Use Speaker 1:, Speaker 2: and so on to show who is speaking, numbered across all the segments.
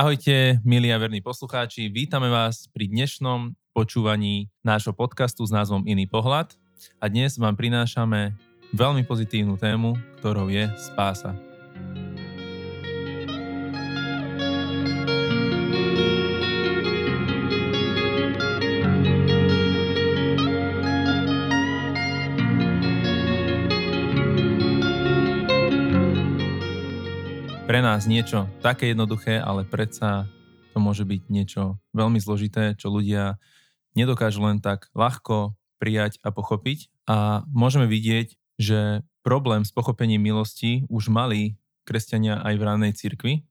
Speaker 1: Ahojte, milí a verní poslucháči, vítame vás pri dnešnom počúvaní nášho podcastu s názvom Iný pohľad a dnes vám prinášame veľmi pozitívnu tému, ktorou je spása. Nás niečo také jednoduché, ale predsa to môže byť niečo veľmi zložité, čo ľudia nedokážu len tak ľahko prijať a pochopiť. A môžeme vidieť, že problém s pochopením milosti už mali kresťania aj v ranej cirkvi,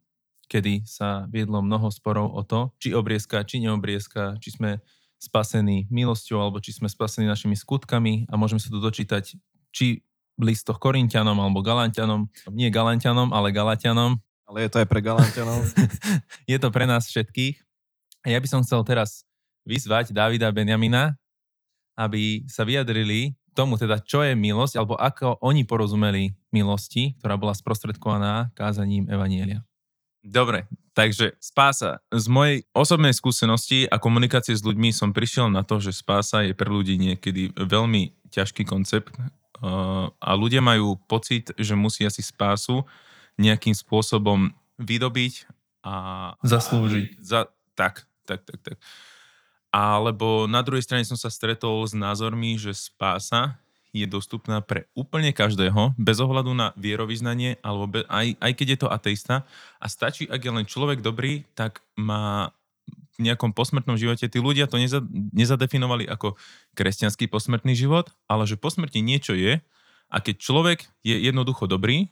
Speaker 1: kedy sa viedlo mnoho sporov o to, či obriezka, či neobriezka, či sme spasení milosťou, alebo či sme spasení našimi skutkami a môžeme sa tu dočítať, či listoch Korintianom alebo Galantianom. Nie Galantianom, ale Galatianom.
Speaker 2: Ale je to aj pre Galantianov.
Speaker 1: je to pre nás všetkých. A ja by som chcel teraz vyzvať Davida Benjamina, aby sa vyjadrili tomu teda, čo je milosť, alebo ako oni porozumeli milosti, ktorá bola sprostredkovaná kázaním Evanielia. Dobre, takže spása. Z mojej osobnej skúsenosti a komunikácie s ľuďmi som prišiel na to, že spása je pre ľudí niekedy veľmi ťažký koncept, a ľudia majú pocit, že musia si spásu nejakým spôsobom vydobiť a...
Speaker 2: Zaslúžiť.
Speaker 1: Za, tak, tak, tak, tak. Alebo na druhej strane som sa stretol s názormi, že spása je dostupná pre úplne každého, bez ohľadu na vierovýznanie, alebo be, aj, aj keď je to ateista. A stačí, ak je len človek dobrý, tak má nejakom posmrtnom živote, tí ľudia to neza, nezadefinovali ako kresťanský posmrtný život, ale že po smrti niečo je a keď človek je jednoducho dobrý,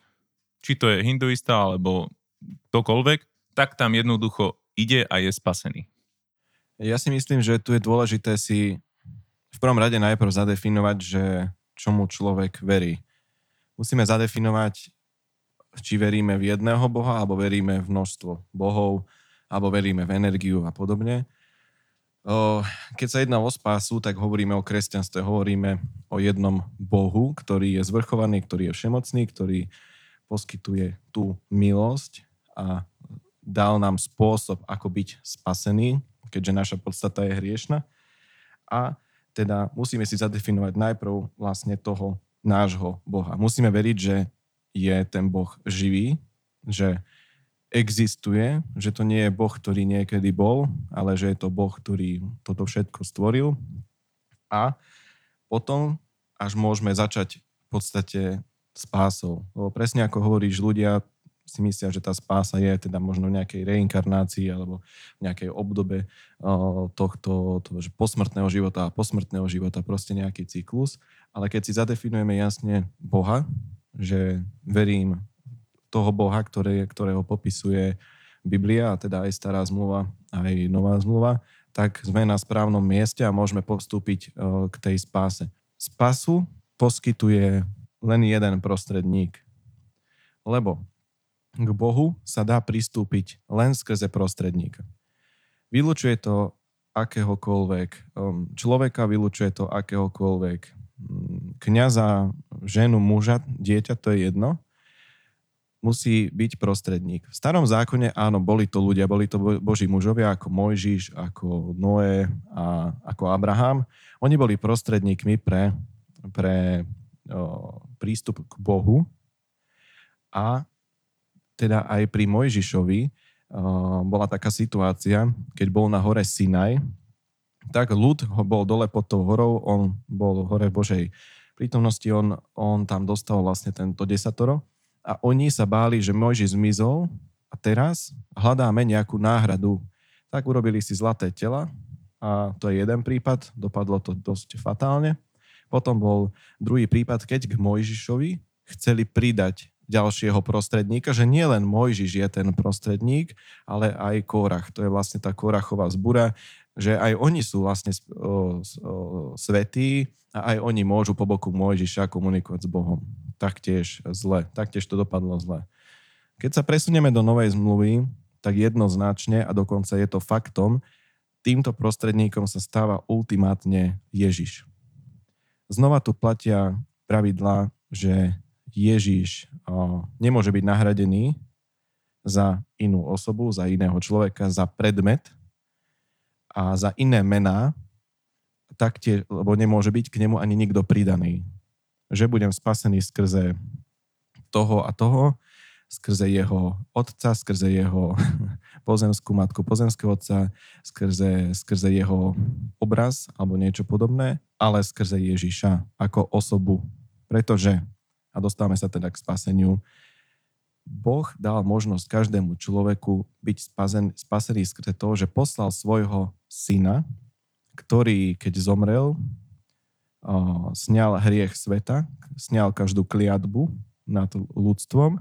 Speaker 1: či to je hinduista alebo ktokoľvek, tak tam jednoducho ide a je spasený.
Speaker 2: Ja si myslím, že tu je dôležité si v prvom rade najprv zadefinovať, že čomu človek verí. Musíme zadefinovať, či veríme v jedného Boha alebo veríme v množstvo bohov, alebo veríme v energiu a podobne. Keď sa jedná o spásu, tak hovoríme o kresťanstve, hovoríme o jednom Bohu, ktorý je zvrchovaný, ktorý je všemocný, ktorý poskytuje tú milosť a dal nám spôsob, ako byť spasený, keďže naša podstata je hriešna. A teda musíme si zadefinovať najprv vlastne toho nášho Boha. Musíme veriť, že je ten Boh živý, že existuje, že to nie je Boh, ktorý niekedy bol, ale že je to Boh, ktorý toto všetko stvoril. A potom až môžeme začať v podstate spásou. Lebo presne ako hovoríš, ľudia si myslia, že tá spása je teda možno v nejakej reinkarnácii alebo v nejakej obdobe tohto toho, že posmrtného života a posmrtného života, proste nejaký cyklus. Ale keď si zadefinujeme jasne Boha, že verím toho Boha, ktoré, ktorého popisuje Biblia, a teda aj stará zmluva, aj nová zmluva, tak sme na správnom mieste a môžeme postúpiť e, k tej spáse. Spasu poskytuje len jeden prostredník, lebo k Bohu sa dá pristúpiť len skrze prostredníka. Vylučuje to akéhokoľvek um, človeka, vylučuje to akéhokoľvek mm, kniaza, ženu, muža, dieťa, to je jedno musí byť prostredník. V starom zákone áno, boli to ľudia, boli to boží mužovia ako Mojžiš, ako Noé a ako Abraham. Oni boli prostredníkmi pre, pre prístup k Bohu a teda aj pri Mojžišovi bola taká situácia, keď bol na hore Sinaj, tak ľud ho bol dole pod tou horou, on bol hore Božej prítomnosti, on, on tam dostal vlastne tento desatoro a oni sa báli, že Mojžiš zmizol a teraz hľadáme nejakú náhradu. Tak urobili si zlaté tela a to je jeden prípad, dopadlo to dosť fatálne. Potom bol druhý prípad, keď k Mojžišovi chceli pridať ďalšieho prostredníka, že nie len Mojžiš je ten prostredník, ale aj Korach. To je vlastne tá Korachová zbura, že aj oni sú vlastne svetí a aj oni môžu po boku Mojžiša komunikovať s Bohom taktiež zle. Taktiež to dopadlo zle. Keď sa presunieme do novej zmluvy, tak jednoznačne a dokonca je to faktom, týmto prostredníkom sa stáva ultimátne Ježiš. Znova tu platia pravidlá, že Ježiš nemôže byť nahradený za inú osobu, za iného človeka, za predmet a za iné mená, taktiež, lebo nemôže byť k nemu ani nikto pridaný. Že budem spasený skrze toho a toho, skrze jeho otca, skrze jeho pozemskú matku, pozemského otca, skrze, skrze jeho obraz alebo niečo podobné, ale skrze Ježiša ako osobu. Pretože, a dostávame sa teda k spaseniu, Boh dal možnosť každému človeku byť spasen, spasený skrze toho, že poslal svojho syna, ktorý, keď zomrel, sňal hriech sveta, sňal každú kliatbu nad ľudstvom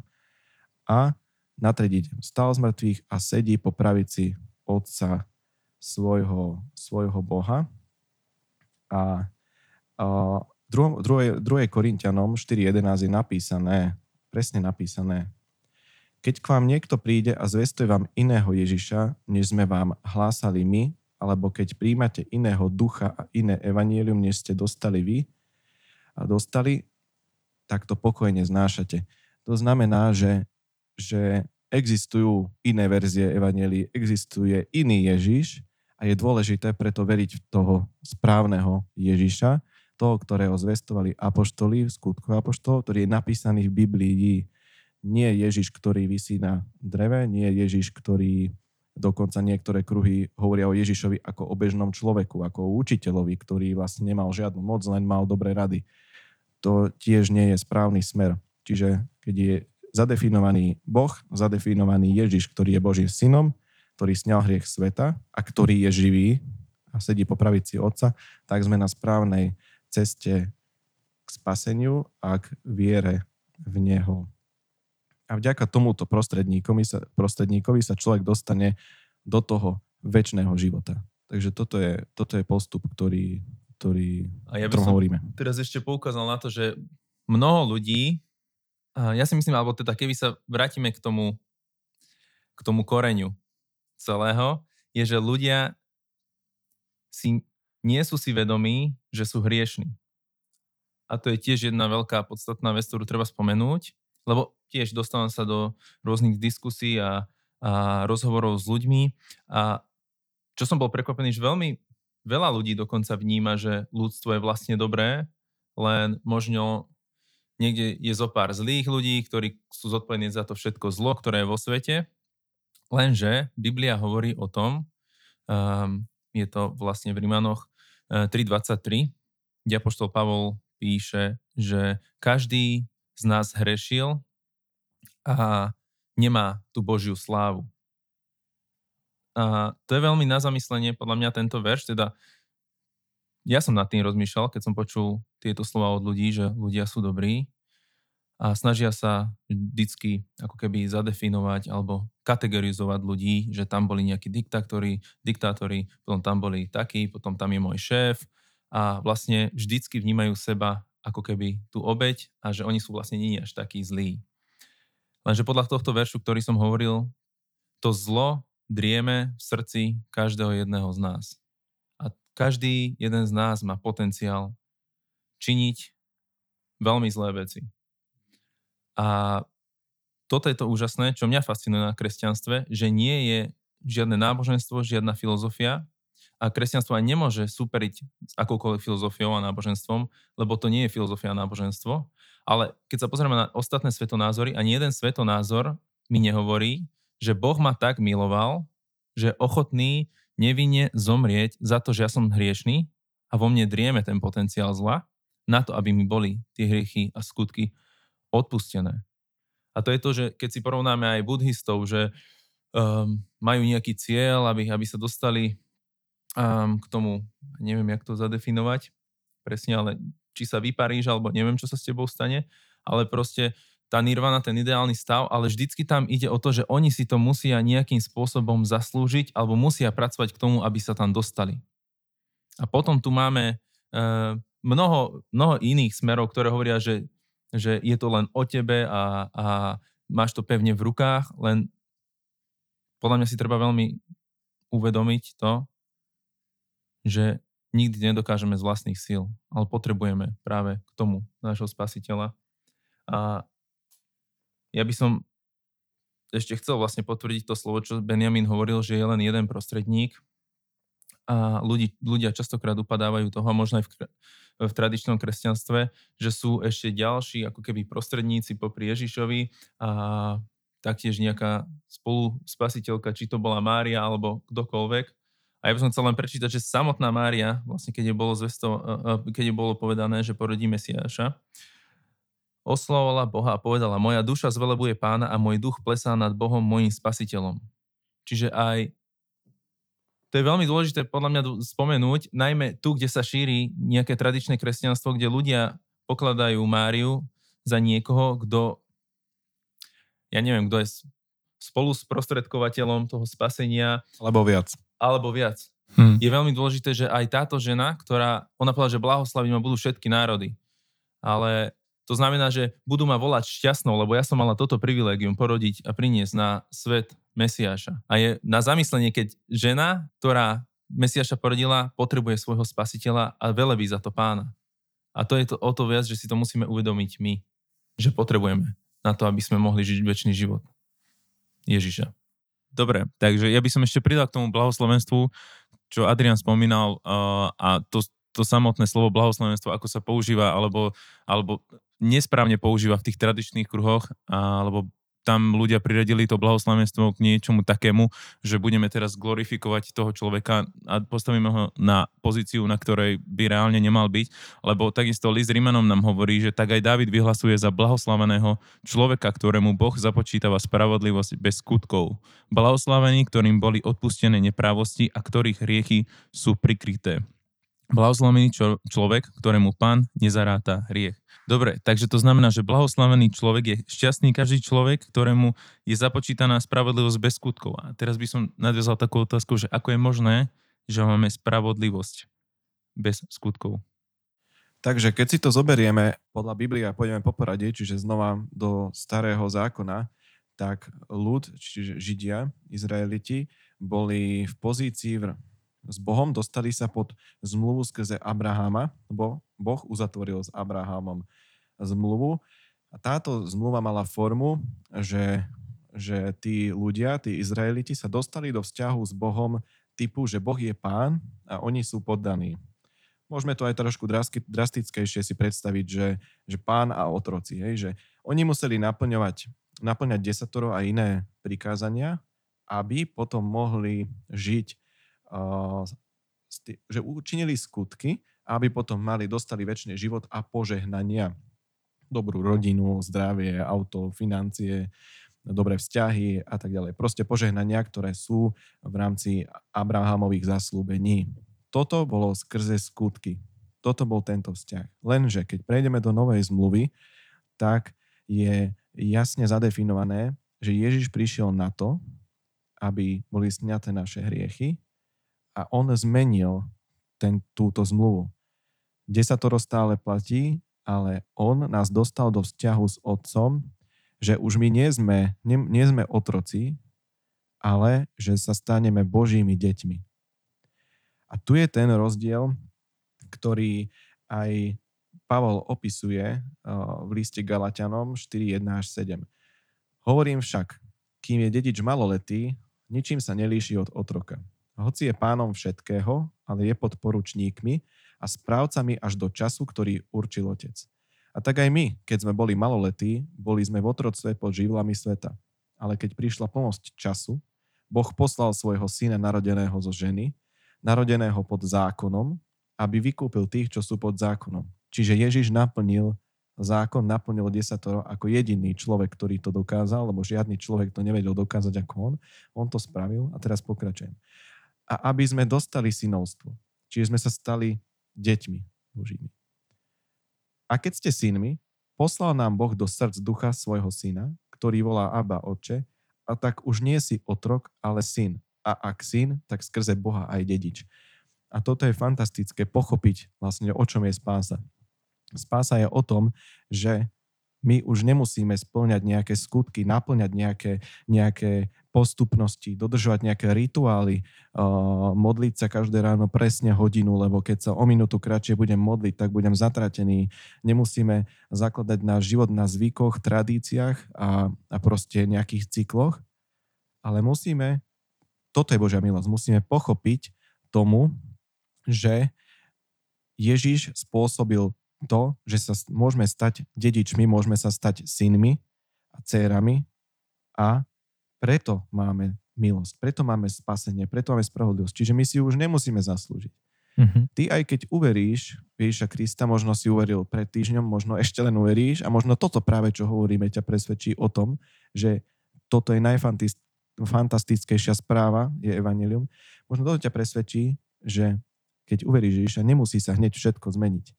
Speaker 2: a na tretí deň stal z mŕtvych a sedí po pravici otca svojho, svojho Boha. A, a v 2. Korintianom 4.11 je napísané, presne napísané, keď k vám niekto príde a zvestuje vám iného Ježiša, než sme vám hlásali my, alebo keď príjmate iného ducha a iné evanielium, než ste dostali vy a dostali, tak to pokojne znášate. To znamená, že že existujú iné verzie Evangelií, existuje iný Ježiš a je dôležité preto veriť v toho správneho Ježiša, toho, ktorého zvestovali apoštoli skutku apoštolov, ktorý je napísaný v Biblii. Nie Ježiš, ktorý vysí na dreve, nie Ježiš, ktorý dokonca niektoré kruhy hovoria o Ježišovi ako o bežnom človeku, ako o učiteľovi, ktorý vlastne nemal žiadnu moc, len mal dobré rady. To tiež nie je správny smer. Čiže keď je zadefinovaný Boh, zadefinovaný Ježiš, ktorý je Božím synom, ktorý sňal hriech sveta a ktorý je živý a sedí po pravici Otca, tak sme na správnej ceste k spaseniu a k viere v Neho. A vďaka tomuto prostredníkovi sa, prostredníkovi sa človek dostane do toho väčšného života. Takže toto je, toto je postup, ktorý, ktorý
Speaker 3: a ja by som hovoríme. teraz ešte poukázal na to, že mnoho ľudí ja si myslím, alebo teda keby sa vrátime k tomu, k tomu koreňu celého, je, že ľudia si, nie sú si vedomí, že sú hriešní. A to je tiež jedna veľká podstatná vec, ktorú treba spomenúť, lebo tiež dostávam sa do rôznych diskusí a, a rozhovorov s ľuďmi a čo som bol prekvapený, že veľmi veľa ľudí dokonca vníma, že ľudstvo je vlastne dobré, len možno Niekde je zo pár zlých ľudí, ktorí sú zodpovední za to všetko zlo, ktoré je vo svete. Lenže Biblia hovorí o tom, um, je to vlastne v Rimanoch uh, 3.23, kde Apoštol Pavol píše, že každý z nás hrešil a nemá tú Božiu slávu. A to je veľmi na zamyslenie podľa mňa tento verš, teda ja som nad tým rozmýšľal, keď som počul tieto slova od ľudí, že ľudia sú dobrí a snažia sa vždycky ako keby zadefinovať alebo kategorizovať ľudí, že tam boli nejakí diktátori, diktátori, potom tam boli takí, potom tam je môj šéf a vlastne vždycky vnímajú seba ako keby tú obeď a že oni sú vlastne nie až takí zlí. Lenže podľa tohto veršu, ktorý som hovoril, to zlo drieme v srdci každého jedného z nás. Každý jeden z nás má potenciál činiť veľmi zlé veci. A toto je to úžasné, čo mňa fascinuje na kresťanstve, že nie je žiadne náboženstvo, žiadna filozofia a kresťanstvo aj nemôže superiť s akoukoľvek filozofiou a náboženstvom, lebo to nie je filozofia a náboženstvo. Ale keď sa pozrieme na ostatné svetonázory, ani jeden svetonázor mi nehovorí, že Boh ma tak miloval, že ochotný nevinne zomrieť za to, že ja som hriešný a vo mne drieme ten potenciál zla, na to, aby mi boli tie hriechy a skutky odpustené. A to je to, že keď si porovnáme aj buddhistov, že um, majú nejaký cieľ, aby, aby sa dostali um, k tomu, neviem, jak to zadefinovať presne, ale či sa vyparíš, alebo neviem, čo sa s tebou stane, ale proste tá nirvana, ten ideálny stav, ale vždycky tam ide o to, že oni si to musia nejakým spôsobom zaslúžiť alebo musia pracovať k tomu, aby sa tam dostali. A potom tu máme mnoho, mnoho iných smerov, ktoré hovoria, že, že je to len o tebe a, a máš to pevne v rukách, len podľa mňa si treba veľmi uvedomiť to, že nikdy nedokážeme z vlastných síl, ale potrebujeme práve k tomu nášho spasiteľa. A ja by som
Speaker 1: ešte chcel vlastne potvrdiť to slovo, čo Benjamin hovoril, že je len jeden prostredník a ľudí, ľudia častokrát upadávajú toho, možno aj v, v tradičnom kresťanstve, že sú ešte ďalší ako keby prostredníci popri Ježišovi a taktiež nejaká spolu spasiteľka, či to bola Mária alebo kdokoľvek. A ja by som chcel len prečítať, že samotná Mária, vlastne keď je bolo, zvesto, keď je bolo povedané, že porodí Mesiáša, oslavovala Boha a povedala, moja duša zvelebuje pána a môj duch plesá nad Bohom, môjim spasiteľom. Čiže aj to je veľmi dôležité podľa mňa spomenúť, najmä tu, kde sa šíri nejaké tradičné kresťanstvo, kde ľudia pokladajú Máriu za niekoho, kto ja neviem, kto je spolu s prostredkovateľom toho spasenia.
Speaker 2: Alebo viac.
Speaker 1: Alebo viac. Hmm. Je veľmi dôležité, že aj táto žena, ktorá, ona povedala, že blahoslaví ma budú všetky národy. Ale to znamená, že budú ma volať šťastnou, lebo ja som mala toto privilegium porodiť a priniesť na svet Mesiáša. A je na zamyslenie, keď žena, ktorá Mesiáša porodila, potrebuje svojho spasiteľa a velebí za to pána. A to je to o to viac, že si to musíme uvedomiť my, že potrebujeme na to, aby sme mohli žiť väčší život Ježiša. Dobre, takže ja by som ešte pridal k tomu blahoslovenstvu, čo Adrian spomínal uh, a to, to samotné slovo blahoslovenstvo, ako sa používa, alebo, alebo nesprávne používa v tých tradičných kruhoch, alebo tam ľudia priradili to blahoslavenstvo k niečomu takému, že budeme teraz glorifikovať toho človeka a postavíme ho na pozíciu, na ktorej by reálne nemal byť, lebo takisto list Rimanom nám hovorí, že tak aj David vyhlasuje za blahoslaveného človeka, ktorému Boh započítava spravodlivosť bez skutkov. Blahoslavení, ktorým boli odpustené neprávosti a ktorých hriechy sú prikryté. Blahoslavený čo, človek, ktorému pán nezaráta hriech. Dobre, takže to znamená, že blahoslavený človek je šťastný každý človek, ktorému je započítaná spravodlivosť bez skutkov. A teraz by som nadviazal takú otázku, že ako je možné, že máme spravodlivosť bez skutkov.
Speaker 2: Takže keď si to zoberieme podľa Biblie a pôjdeme po poradie, čiže znova do starého zákona, tak ľud, čiže Židia, Izraeliti, boli v pozícii s Bohom, dostali sa pod zmluvu skrze Abrahama, lebo Boh uzatvoril s Abrahamom zmluvu. A táto zmluva mala formu, že, že tí ľudia, tí Izraeliti sa dostali do vzťahu s Bohom typu, že Boh je pán a oni sú poddaní. Môžeme to aj trošku drastickejšie si predstaviť, že, že pán a otroci, hej, že oni museli naplňovať, naplňať desatoro a iné prikázania, aby potom mohli žiť že učinili skutky, aby potom mali, dostali väčší život a požehnania. Dobrú rodinu, zdravie, auto, financie, dobré vzťahy a tak ďalej. Proste požehnania, ktoré sú v rámci Abrahamových zaslúbení. Toto bolo skrze skutky. Toto bol tento vzťah. Lenže keď prejdeme do novej zmluvy, tak je jasne zadefinované, že Ježiš prišiel na to, aby boli sňaté naše hriechy a on zmenil ten, túto zmluvu. Desatoro stále platí, ale on nás dostal do vzťahu s otcom, že už my nie sme, nie, nie sme otroci, ale že sa staneme Božími deťmi. A tu je ten rozdiel, ktorý aj Pavol opisuje v liste Galatianom 4, 1 až 7. Hovorím však, kým je dedič maloletý, ničím sa nelíši od otroka hoci je pánom všetkého, ale je pod poručníkmi a správcami až do času, ktorý určil otec. A tak aj my, keď sme boli maloletí, boli sme v otroctve pod živlami sveta. Ale keď prišla pomoc času, Boh poslal svojho syna narodeného zo ženy, narodeného pod zákonom, aby vykúpil tých, čo sú pod zákonom. Čiže Ježiš naplnil zákon, naplnil desatoro ako jediný človek, ktorý to dokázal, lebo žiadny človek to nevedel dokázať ako on. On to spravil a teraz pokračujem a aby sme dostali synovstvo. Čiže sme sa stali deťmi Božími. A keď ste synmi, poslal nám Boh do srdc ducha svojho syna, ktorý volá Abba Oče, a tak už nie si otrok, ale syn. A ak syn, tak skrze Boha aj dedič. A toto je fantastické pochopiť vlastne, o čom je spása. Spása je o tom, že my už nemusíme splňať nejaké skutky, naplňať nejaké, nejaké postupnosti, dodržovať nejaké rituály, uh, modliť sa každé ráno presne hodinu, lebo keď sa o minútu kratšie budem modliť, tak budem zatratený. Nemusíme zakladať náš život na zvykoch, tradíciách a, a proste nejakých cykloch, ale musíme, toto je Božia milosť, musíme pochopiť tomu, že Ježiš spôsobil to, že sa môžeme stať dedičmi, môžeme sa stať synmi a dcérami a preto máme milosť, preto máme spasenie, preto máme spravodlivosť. Čiže my si ju už nemusíme zaslúžiť. Mm-hmm. Ty aj keď uveríš Ježiša Krista, možno si uveril pred týždňom, možno ešte len uveríš a možno toto práve, čo hovoríme, ťa presvedčí o tom, že toto je najfantastickejšia správa, je Evangelium. Možno toto ťa presvedčí, že keď uveríš Ježiša, nemusí sa hneď všetko zmeniť.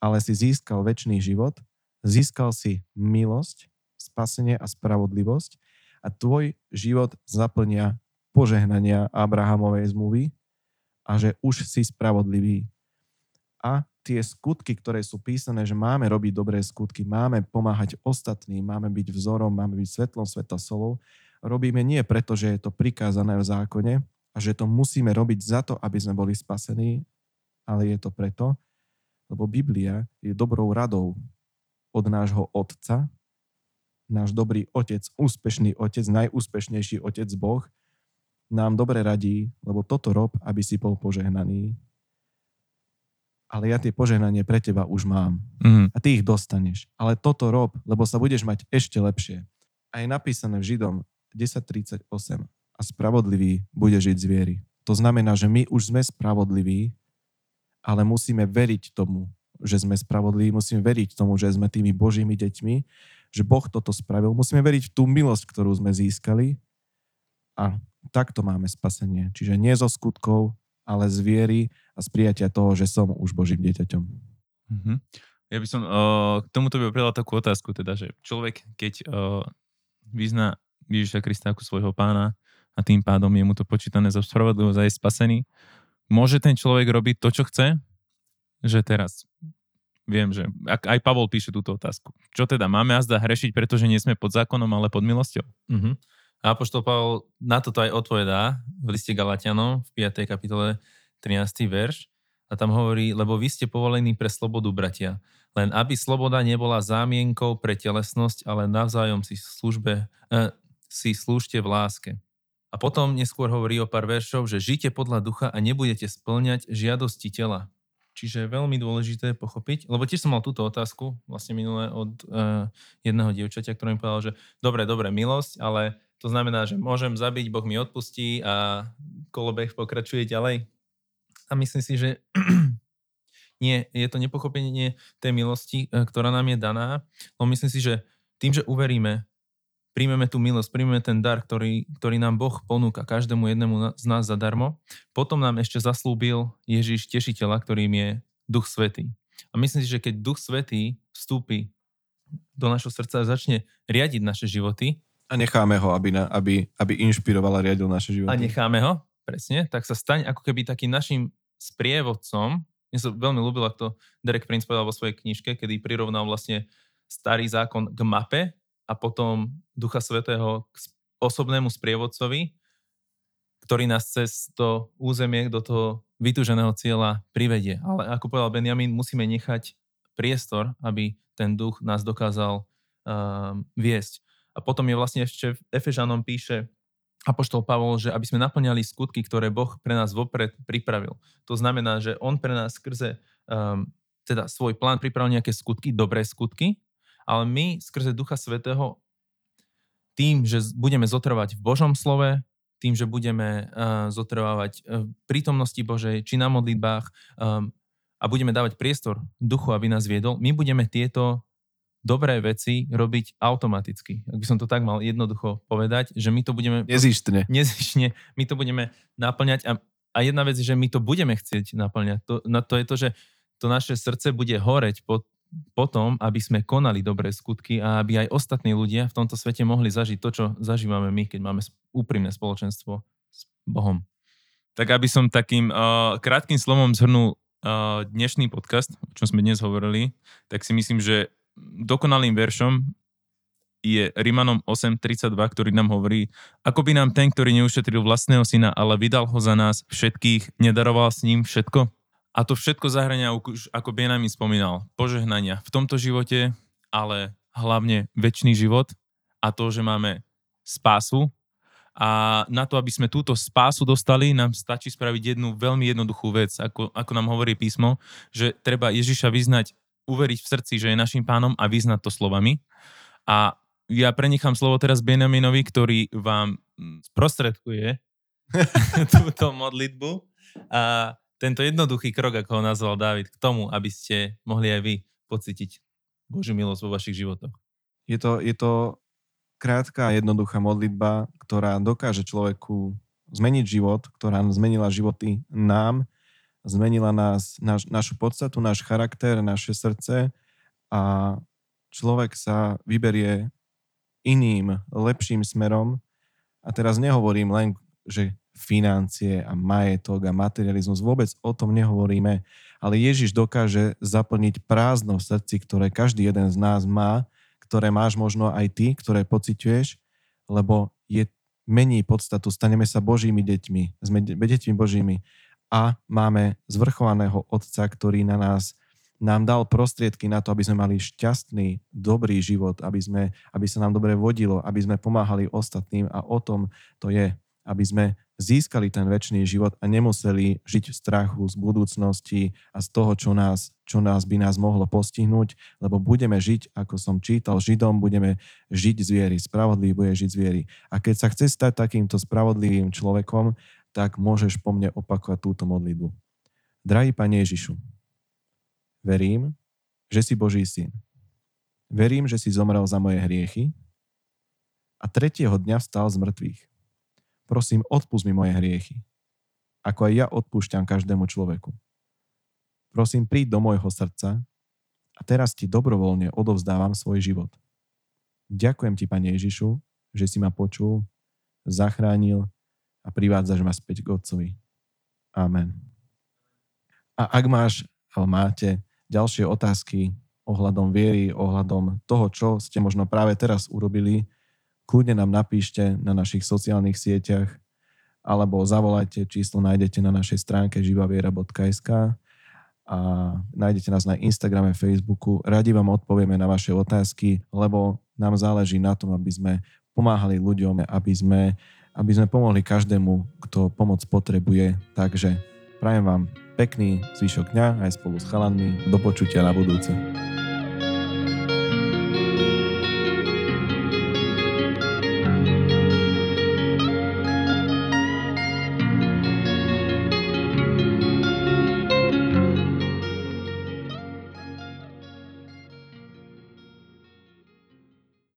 Speaker 2: Ale si získal väčší život, získal si milosť, spasenie a spravodlivosť a tvoj život zaplnia požehnania Abrahamovej zmluvy a že už si spravodlivý. A tie skutky, ktoré sú písané, že máme robiť dobré skutky, máme pomáhať ostatným, máme byť vzorom, máme byť svetlom sveta solou, robíme nie preto, že je to prikázané v zákone a že to musíme robiť za to, aby sme boli spasení, ale je to preto, lebo Biblia je dobrou radou od nášho Otca, náš dobrý otec, úspešný otec, najúspešnejší otec Boh, nám dobre radí, lebo toto rob, aby si bol požehnaný. Ale ja tie požehnanie pre teba už mám. Mm. A ty ich dostaneš. Ale toto rob, lebo sa budeš mať ešte lepšie. A je napísané v Židom 10.38 a spravodlivý bude žiť z viery. To znamená, že my už sme spravodliví, ale musíme veriť tomu, že sme spravodliví, musíme veriť tomu, že sme tými Božími deťmi že Boh toto spravil. Musíme veriť v tú milosť, ktorú sme získali a takto máme spasenie. Čiže nie zo skutkov, ale z viery a z prijatia toho, že som už Božím dieťaťom.
Speaker 1: Mm-hmm. Ja by som uh, k tomuto by pridal takú otázku, teda, že človek, keď uh, vyzná Ježiša Krista ako svojho pána a tým pádom je mu to počítané za spravodlivosť a je spasený, môže ten človek robiť to, čo chce? Že teraz Viem, že aj Pavol píše túto otázku. Čo teda, máme azda hrešiť, pretože nie sme pod zákonom, ale pod milosťou?
Speaker 3: A Apoštol Pavol na toto aj odpovedá v liste Galatianom v 5. kapitole 13. verš a tam hovorí, lebo vy ste povolení pre slobodu, bratia. Len aby sloboda nebola zámienkou pre telesnosť, ale navzájom si, službe, eh, si slúžte v láske. A potom neskôr hovorí o pár veršov, že žite podľa ducha a nebudete splňať žiadosti tela. Čiže veľmi dôležité pochopiť, lebo tiež som mal túto otázku vlastne minulé od uh, jedného dievčaťa, ktorý mi povedal, že dobre, dobre, milosť, ale to znamená, že môžem zabiť, Boh mi odpustí a kolobeh pokračuje ďalej. A myslím si, že nie, je to nepochopenie tej milosti, eh, ktorá nám je daná, lebo myslím si, že tým, že uveríme, príjmeme tú milosť, príjmeme ten dar, ktorý, ktorý nám Boh ponúka každému jednému z nás zadarmo. Potom nám ešte zaslúbil Ježiš tešiteľa, ktorým je Duch Svetý. A myslím si, že keď Duch Svetý vstúpi do našho srdca a začne riadiť naše životy.
Speaker 2: A necháme ho, aby, na, aby, aby inšpiroval a riadil naše životy.
Speaker 3: A necháme ho, presne, tak sa staň ako keby takým našim sprievodcom. Mne sa veľmi ľúbil, ako to Derek Prince povedal vo svojej knižke, kedy prirovnal vlastne starý zákon k mape a potom Ducha Svetého k osobnému sprievodcovi, ktorý nás cez to územie do toho vytúženého cieľa privedie. Ale ako povedal Benjamin, musíme nechať priestor, aby ten duch nás dokázal um, viesť. A potom je vlastne ešte v Efežanom píše Apoštol Pavol, že aby sme naplňali skutky, ktoré Boh pre nás vopred pripravil. To znamená, že On pre nás skrze um, teda svoj plán pripravil nejaké skutky, dobré skutky, ale my skrze Ducha Svetého tým, že budeme zotrvať v Božom slove, tým, že budeme uh, zotrvávať v prítomnosti Božej, či na modlitbách um, a budeme dávať priestor duchu, aby nás viedol, my budeme tieto dobré veci robiť automaticky. Ak by som to tak mal jednoducho povedať, že my to budeme...
Speaker 2: Nezištne.
Speaker 3: Nezištne. My to budeme naplňať a, a jedna vec je, že my to budeme chcieť naplňať. To, no, to je to, že to naše srdce bude horeť po potom, aby sme konali dobré skutky a aby aj ostatní ľudia v tomto svete mohli zažiť to, čo zažívame my, keď máme úprimné spoločenstvo s Bohom.
Speaker 1: Tak aby som takým uh, krátkým slovom zhrnul uh, dnešný podcast, o čom sme dnes hovorili, tak si myslím, že dokonalým veršom je Rimanom 8.32, ktorý nám hovorí, ako by nám ten, ktorý neušetril vlastného syna, ale vydal ho za nás všetkých, nedaroval s ním všetko? A to všetko zahrania, ako Benjamin spomínal, požehnania v tomto živote, ale hlavne väčší život a to, že máme spásu. A na to, aby sme túto spásu dostali, nám stačí spraviť jednu veľmi jednoduchú vec, ako, ako nám hovorí písmo, že treba Ježiša vyznať, uveriť v srdci, že je našim pánom a vyznať to slovami. A ja prenechám slovo teraz Benjaminovi, ktorý vám sprostredkuje túto modlitbu. A tento jednoduchý krok, ako ho nazval David, k tomu, aby ste mohli aj vy pocítiť Božiu milosť vo vašich životoch.
Speaker 2: Je to, je to krátka a jednoduchá modlitba, ktorá dokáže človeku zmeniť život, ktorá zmenila životy nám, zmenila nás, naš, našu podstatu, náš charakter, naše srdce a človek sa vyberie iným, lepším smerom. A teraz nehovorím len, že financie a majetok a materializmus. Vôbec o tom nehovoríme, ale Ježiš dokáže zaplniť prázdno v srdci, ktoré každý jeden z nás má, ktoré máš možno aj ty, ktoré pociťuješ, lebo je mení podstatu, staneme sa Božími deťmi, sme deťmi Božími. A máme zvrchovaného Otca, ktorý na nás nám dal prostriedky na to, aby sme mali šťastný, dobrý život, aby, sme, aby sa nám dobre vodilo, aby sme pomáhali ostatným. A o tom to je, aby sme získali ten väčší život a nemuseli žiť v strachu z budúcnosti a z toho, čo nás, čo nás by nás mohlo postihnúť, lebo budeme žiť, ako som čítal Židom, budeme žiť z viery, spravodlivý bude žiť z. A keď sa chce stať takýmto spravodlivým človekom, tak môžeš po mne opakovať túto modlitbu. Drahý Pane Ježišu, verím, že si Boží syn. Verím, že si zomrel za moje hriechy a tretieho dňa vstal z mŕtvych Prosím, odpust mi moje hriechy, ako aj ja odpúšťam každému človeku. Prosím, príď do môjho srdca a teraz ti dobrovoľne odovzdávam svoj život. Ďakujem ti, Pane Ježišu, že si ma počul, zachránil a privádzaš ma späť k Otcovi. Amen. A ak máš, máte ďalšie otázky ohľadom viery, ohľadom toho, čo ste možno práve teraz urobili, kľudne nám napíšte na našich sociálnych sieťach alebo zavolajte, číslo nájdete na našej stránke živaviera.sk a nájdete nás na Instagrame, Facebooku. Radi vám odpovieme na vaše otázky, lebo nám záleží na tom, aby sme pomáhali ľuďom, aby sme, aby sme pomohli každému, kto pomoc potrebuje. Takže prajem vám pekný zvyšok dňa aj spolu s chalanmi. Do počutia na budúce.